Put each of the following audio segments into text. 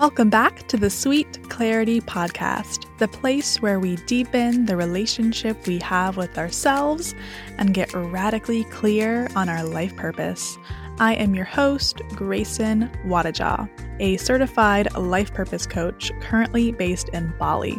Welcome back to the Sweet Clarity Podcast, the place where we deepen the relationship we have with ourselves and get radically clear on our life purpose. I am your host, Grayson Wadajaw, a certified life purpose coach currently based in Bali.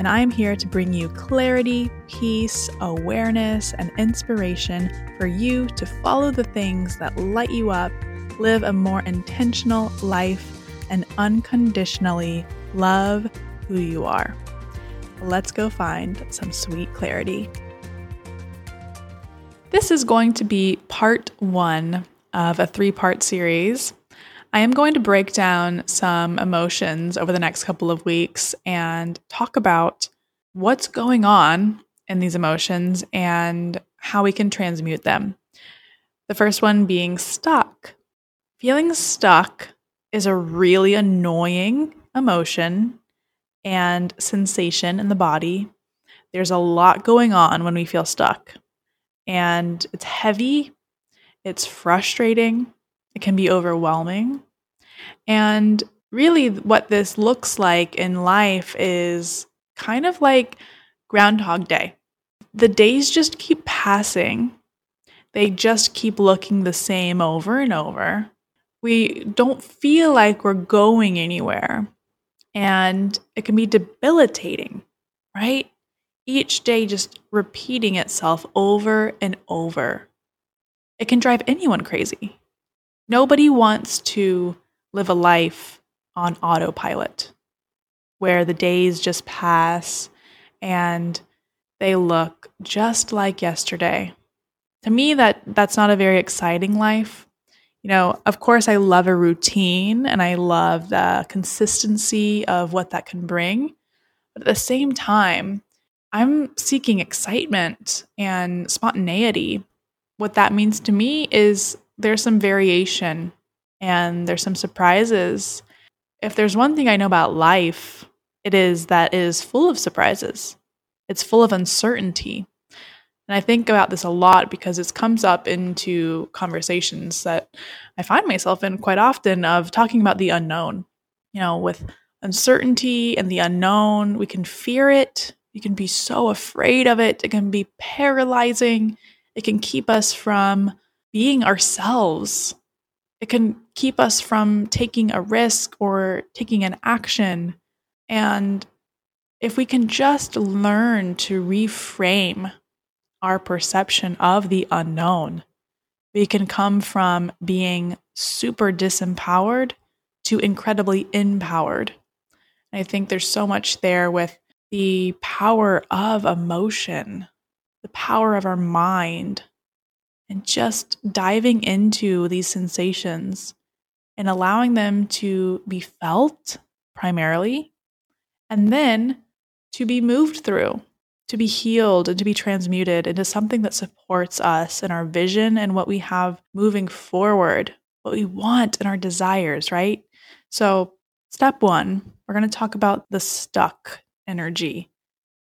And I am here to bring you clarity, peace, awareness, and inspiration for you to follow the things that light you up, live a more intentional life and unconditionally love who you are. Let's go find some sweet clarity. This is going to be part one of a three part series. I am going to break down some emotions over the next couple of weeks and talk about what's going on in these emotions and how we can transmute them. The first one being stuck. Feeling stuck is a really annoying emotion and sensation in the body. There's a lot going on when we feel stuck, and it's heavy, it's frustrating, it can be overwhelming. And really, what this looks like in life is kind of like Groundhog Day. The days just keep passing, they just keep looking the same over and over we don't feel like we're going anywhere. And it can be debilitating, right? Each day just repeating itself over and over. It can drive anyone crazy. Nobody wants to live a life on autopilot where the days just pass and they look just like yesterday. To me that that's not a very exciting life you know, of course, I love a routine and I love the consistency of what that can bring. But at the same time, I'm seeking excitement and spontaneity. What that means to me is there's some variation and there's some surprises. If there's one thing I know about life, it is that it is full of surprises. It's full of uncertainty. And I think about this a lot because it comes up into conversations that I find myself in quite often of talking about the unknown. You know, with uncertainty and the unknown, we can fear it. We can be so afraid of it. It can be paralyzing. It can keep us from being ourselves. It can keep us from taking a risk or taking an action. And if we can just learn to reframe our perception of the unknown. We can come from being super disempowered to incredibly empowered. And I think there's so much there with the power of emotion, the power of our mind, and just diving into these sensations and allowing them to be felt primarily, and then to be moved through to be healed and to be transmuted into something that supports us and our vision and what we have moving forward, what we want and our desires, right? So, step one, we're going to talk about the stuck energy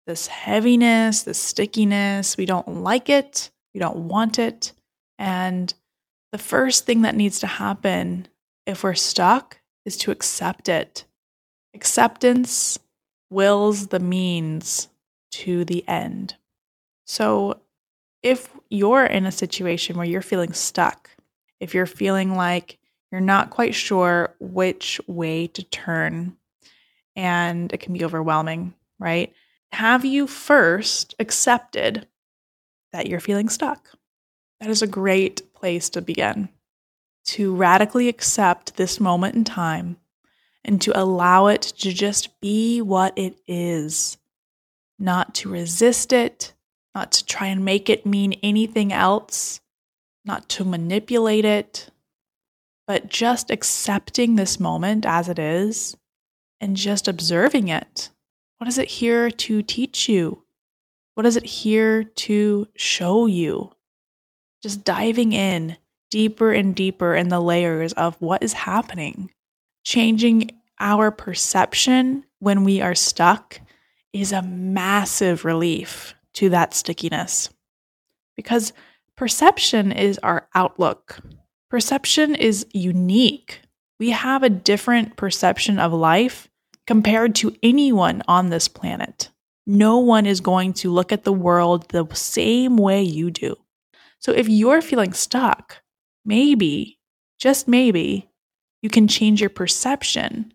this heaviness, this stickiness. We don't like it, we don't want it. And the first thing that needs to happen if we're stuck is to accept it. Acceptance wills the means to the end. So, if you're in a situation where you're feeling stuck, if you're feeling like you're not quite sure which way to turn, and it can be overwhelming, right? Have you first accepted that you're feeling stuck? That is a great place to begin. To radically accept this moment in time and to allow it to just be what it is not to resist it, not to try and make it mean anything else, not to manipulate it, but just accepting this moment as it is and just observing it. What is it here to teach you? What is it here to show you? Just diving in deeper and deeper in the layers of what is happening, changing our perception when we are stuck is a massive relief to that stickiness because perception is our outlook. Perception is unique. We have a different perception of life compared to anyone on this planet. No one is going to look at the world the same way you do. So if you're feeling stuck, maybe, just maybe, you can change your perception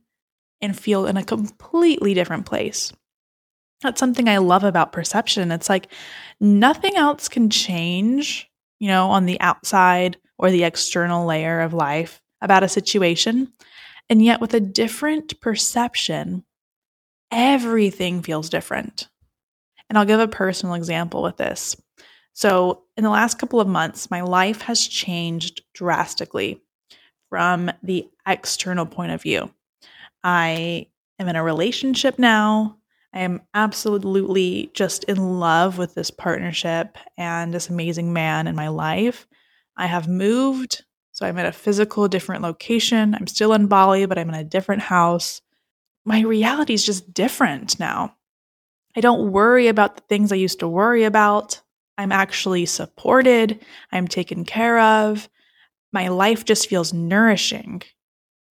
and feel in a completely different place. That's something I love about perception. It's like nothing else can change, you know, on the outside or the external layer of life about a situation. And yet, with a different perception, everything feels different. And I'll give a personal example with this. So, in the last couple of months, my life has changed drastically from the external point of view. I am in a relationship now. I am absolutely just in love with this partnership and this amazing man in my life. I have moved, so I'm at a physical different location. I'm still in Bali, but I'm in a different house. My reality is just different now. I don't worry about the things I used to worry about. I'm actually supported, I'm taken care of. My life just feels nourishing.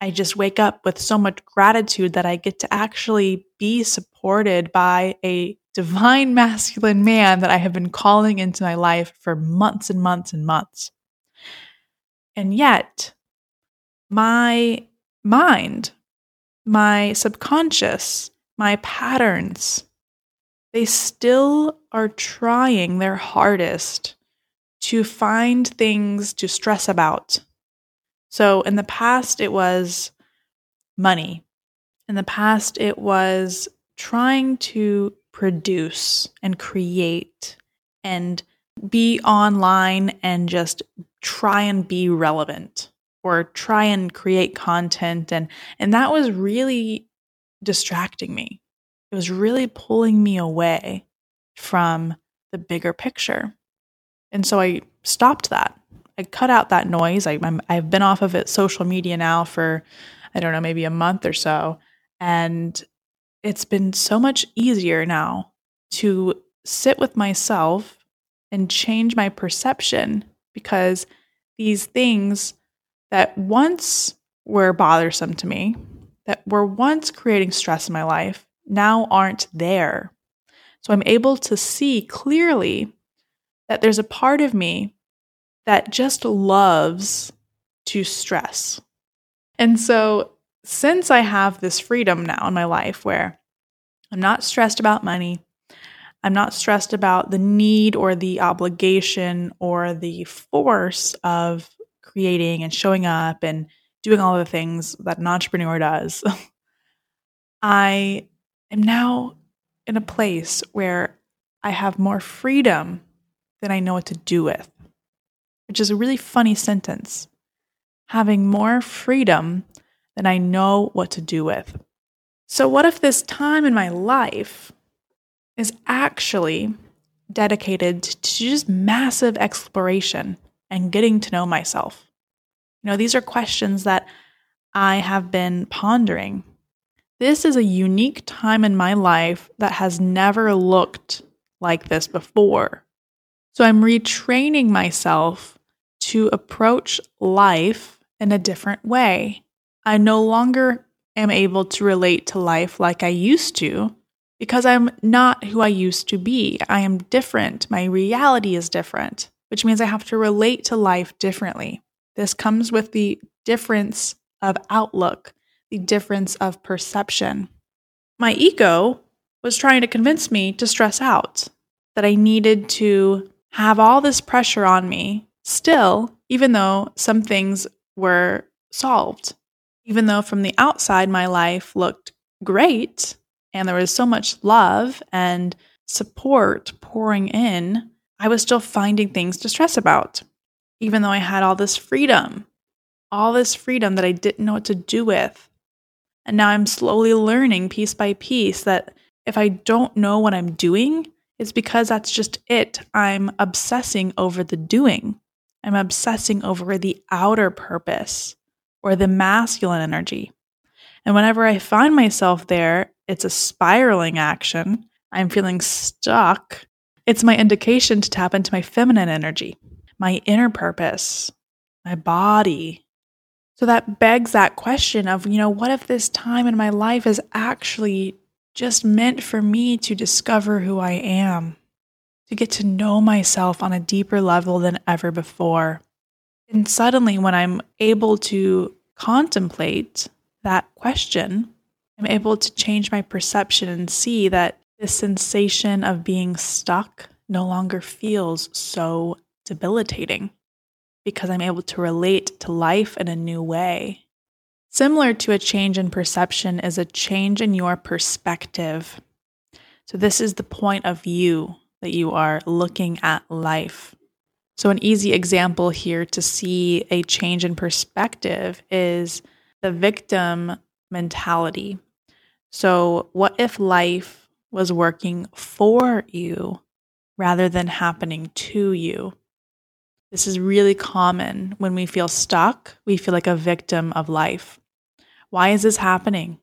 I just wake up with so much gratitude that I get to actually be supported by a divine masculine man that I have been calling into my life for months and months and months. And yet, my mind, my subconscious, my patterns, they still are trying their hardest to find things to stress about. So in the past, it was money. In the past, it was trying to produce and create and be online and just try and be relevant or try and create content and and that was really distracting me it was really pulling me away from the bigger picture. And so I stopped that. I cut out that noise. I, i have been off of it social media now for, I don't know, maybe a month or so. And it's been so much easier now to sit with myself and change my perception because these things that once were bothersome to me, that were once creating stress in my life, now aren't there. So I'm able to see clearly that there's a part of me that just loves to stress. And so, since I have this freedom now in my life where I'm not stressed about money, I'm not stressed about the need or the obligation or the force of creating and showing up and doing all the things that an entrepreneur does. I am now in a place where I have more freedom than I know what to do with, which is a really funny sentence. Having more freedom than I know what to do with. So, what if this time in my life is actually dedicated to just massive exploration and getting to know myself? You know, these are questions that I have been pondering this is a unique time in my life that has never looked like this before. So I'm retraining myself to approach life in a different way. I no longer am able to relate to life like I used to because I'm not who I used to be. I am different. My reality is different, which means I have to relate to life differently. This comes with the difference of outlook the difference of perception. My ego was trying to convince me to stress out, that I needed to have all this pressure on me still, even though some things were solved. Even though from the outside my life looked great and there was so much love and support pouring in, I was still finding things to stress about. Even though I had all this freedom, all this freedom that I didn't know what to do with. And now I'm slowly learning piece by piece that if I don't know what I'm doing, it's because that's just it. I'm obsessing over the doing. I'm obsessing over the outer purpose or the masculine energy. And whenever I find myself there, it's a spiraling action. I'm feeling stuck. It's my indication to tap into my feminine energy, my inner purpose, my body, So that begs that question of, you know, what if this time in my life is actually just meant for me to discover who I am, to get to know myself on a deeper level than ever before? And suddenly, when I'm able to contemplate that question, I'm able to change my perception and see that the sensation of being stuck no longer feels so debilitating because I'm able to relate to life in a new way. Similar to a change in perception is a change in your perspective. So, this is the point of view that you are looking at life. So, an easy example here to see a change in perspective is the victim mentality. So, what if life was working for you rather than happening to you? This is really common when we feel stuck, we feel like a victim of life. Why is this happening?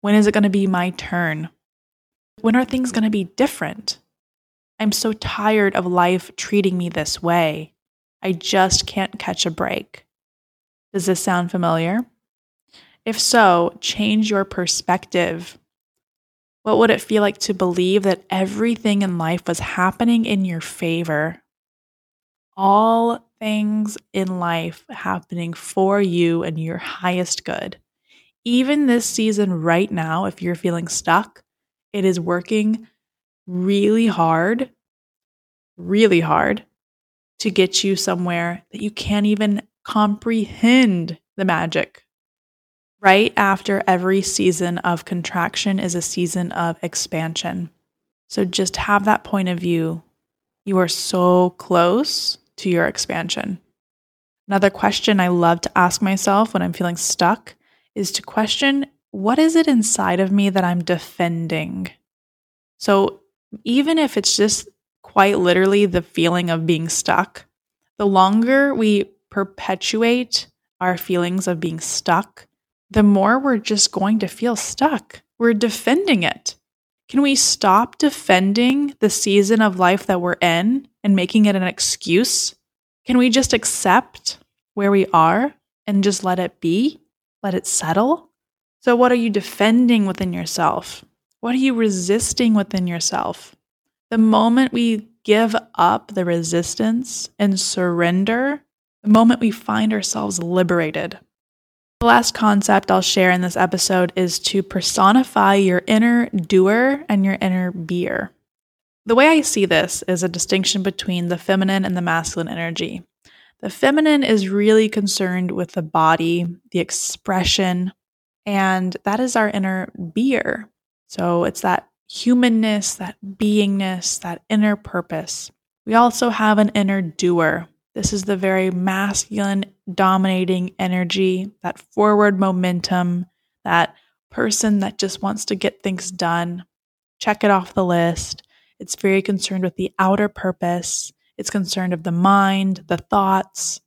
When is it going to be my turn? When are things going to be different? I'm so tired of life treating me this way. I just can't catch a break. Does this sound familiar? If so, change your perspective. What would it feel like to believe that everything in life was happening in your favor? All things in life happening for you and your highest good. Even this season, right now, if you're feeling stuck, it is working really hard, really hard to get you somewhere that you can't even comprehend the magic Right after every season of contraction is a season of expansion. So just have that point of view. You are so close to your expansion. Another question I love to ask myself when I'm feeling stuck is to question what is it inside of me that I'm defending? So even if it's just quite literally the feeling of being stuck, the longer we perpetuate our feelings of being stuck, the more we're just going to feel stuck. We're defending it. Can we stop defending the season of life that we're in and making it an excuse? Can we just accept where we are and just let it be? Let it settle? So, what are you defending within yourself? What are you resisting within yourself? The moment we give up the resistance and surrender, the moment we find ourselves liberated, the last concept I'll share in this episode is to personify your inner doer and your inner beer. The way I see this is a distinction between the feminine and the masculine energy. The feminine is really concerned with the body, the expression, and that is our inner beer. So it's that humanness, that beingness, that inner purpose. We also have an inner doer, this is the very masculine, dominating energy, that forward momentum, that person that just wants to get things done, check it off the list. It's very concerned with the outer purpose, it's concerned of the mind, the thoughts.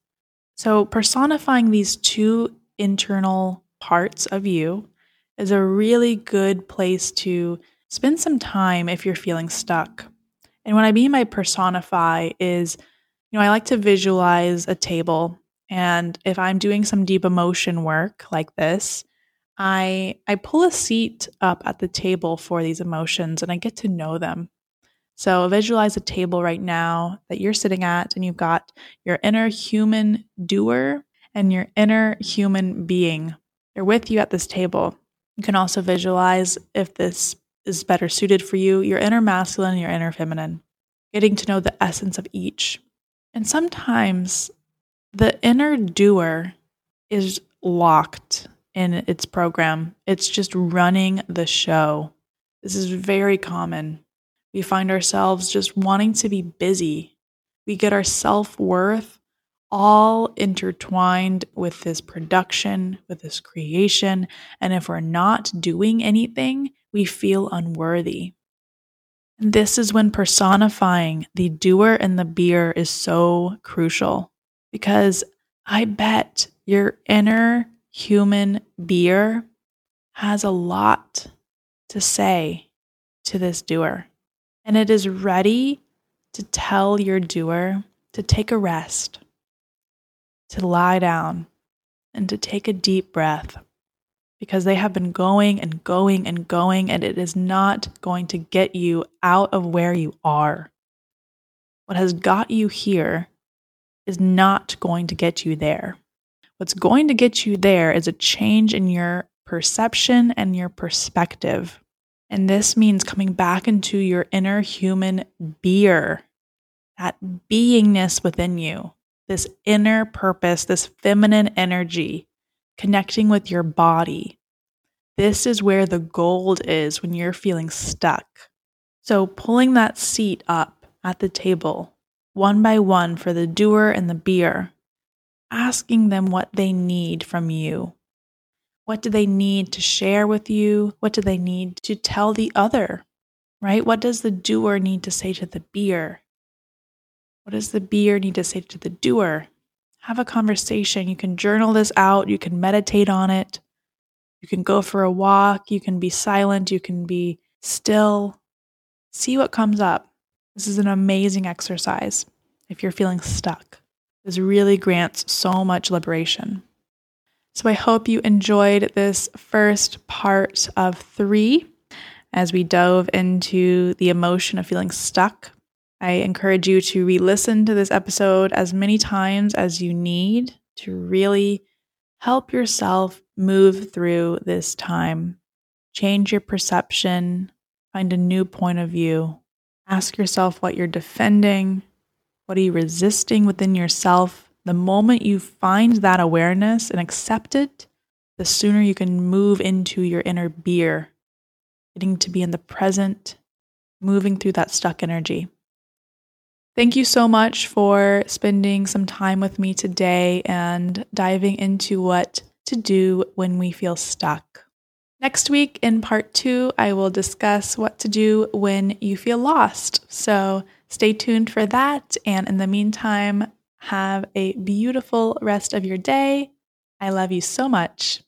So, personifying these two internal parts of you is a really good place to spend some time if you're feeling stuck. And what I mean by personify is you know, I like to visualize a table and if I'm doing some deep emotion work like this, I I pull a seat up at the table for these emotions and I get to know them. So visualize a table right now that you're sitting at and you've got your inner human doer and your inner human being. They're with you at this table. You can also visualize if this is better suited for you, your inner masculine your inner feminine, getting to know the essence of each. And sometimes the inner doer is locked in its program, it's just running the show. This is very common. We find ourselves just wanting to be busy. We get our self worth all intertwined with this production, with this creation. And if we're not doing anything, we feel unworthy. This is when personifying the doer and the beer is so crucial because I bet your inner human beer has a lot to say to this doer. And it is ready to tell your doer to take a rest, to lie down, and to take a deep breath because they have been going and going and going, and it is not going to get you out of where you are. What has got you here is not going to get you there. What's going to get you there is a change in your perception and your perspective. And this means coming back into your inner human beer, that beingness within you, this inner purpose, this feminine energy connecting with your body. This is where the gold is when you're feeling stuck. So, pulling that seat up at the table, one by one, for the doer and the beer, asking them what they need from you. What do they need to share with you? What do they need to tell the other? Right? What does the doer need to say to the beer? What does the beer need to say to the doer? have a conversation. You can journal this out, you can meditate on it, you can go for a walk, you can be silent, you can be still. See what comes up. This is an amazing exercise if you're feeling stuck. This really grants so much liberation. So I hope you enjoyed this first part of three as we dove into the emotion of feeling stuck I encourage you to re listen to this episode as many times as you need to really help yourself move through this time. Change your perception, find a new point of view. Ask yourself what you're defending, what are you resisting within yourself. The moment you find that awareness and accept it, the sooner you can move into your inner beer, getting to be in the present, moving through that stuck energy. Thank you so much for spending some time with me today and diving into what to do when we feel stuck. Next week, in part two, I will discuss what to do when you feel lost. So stay tuned for that. And in the meantime, have a beautiful rest of your day. I love you so much.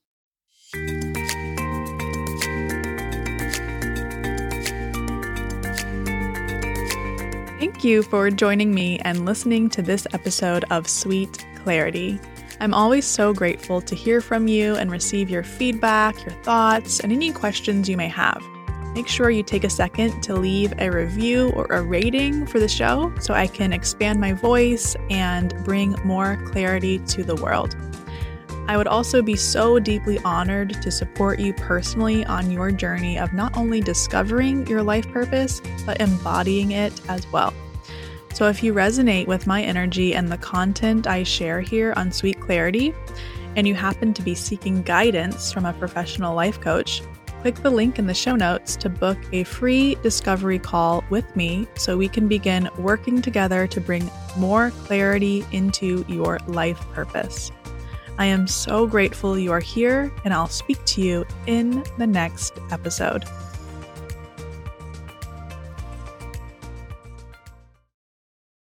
Thank you for joining me and listening to this episode of Sweet Clarity. I'm always so grateful to hear from you and receive your feedback, your thoughts, and any questions you may have. Make sure you take a second to leave a review or a rating for the show so I can expand my voice and bring more clarity to the world. I would also be so deeply honored to support you personally on your journey of not only discovering your life purpose, but embodying it as well. So, if you resonate with my energy and the content I share here on Sweet Clarity, and you happen to be seeking guidance from a professional life coach, click the link in the show notes to book a free discovery call with me so we can begin working together to bring more clarity into your life purpose. I am so grateful you are here, and I'll speak to you in the next episode.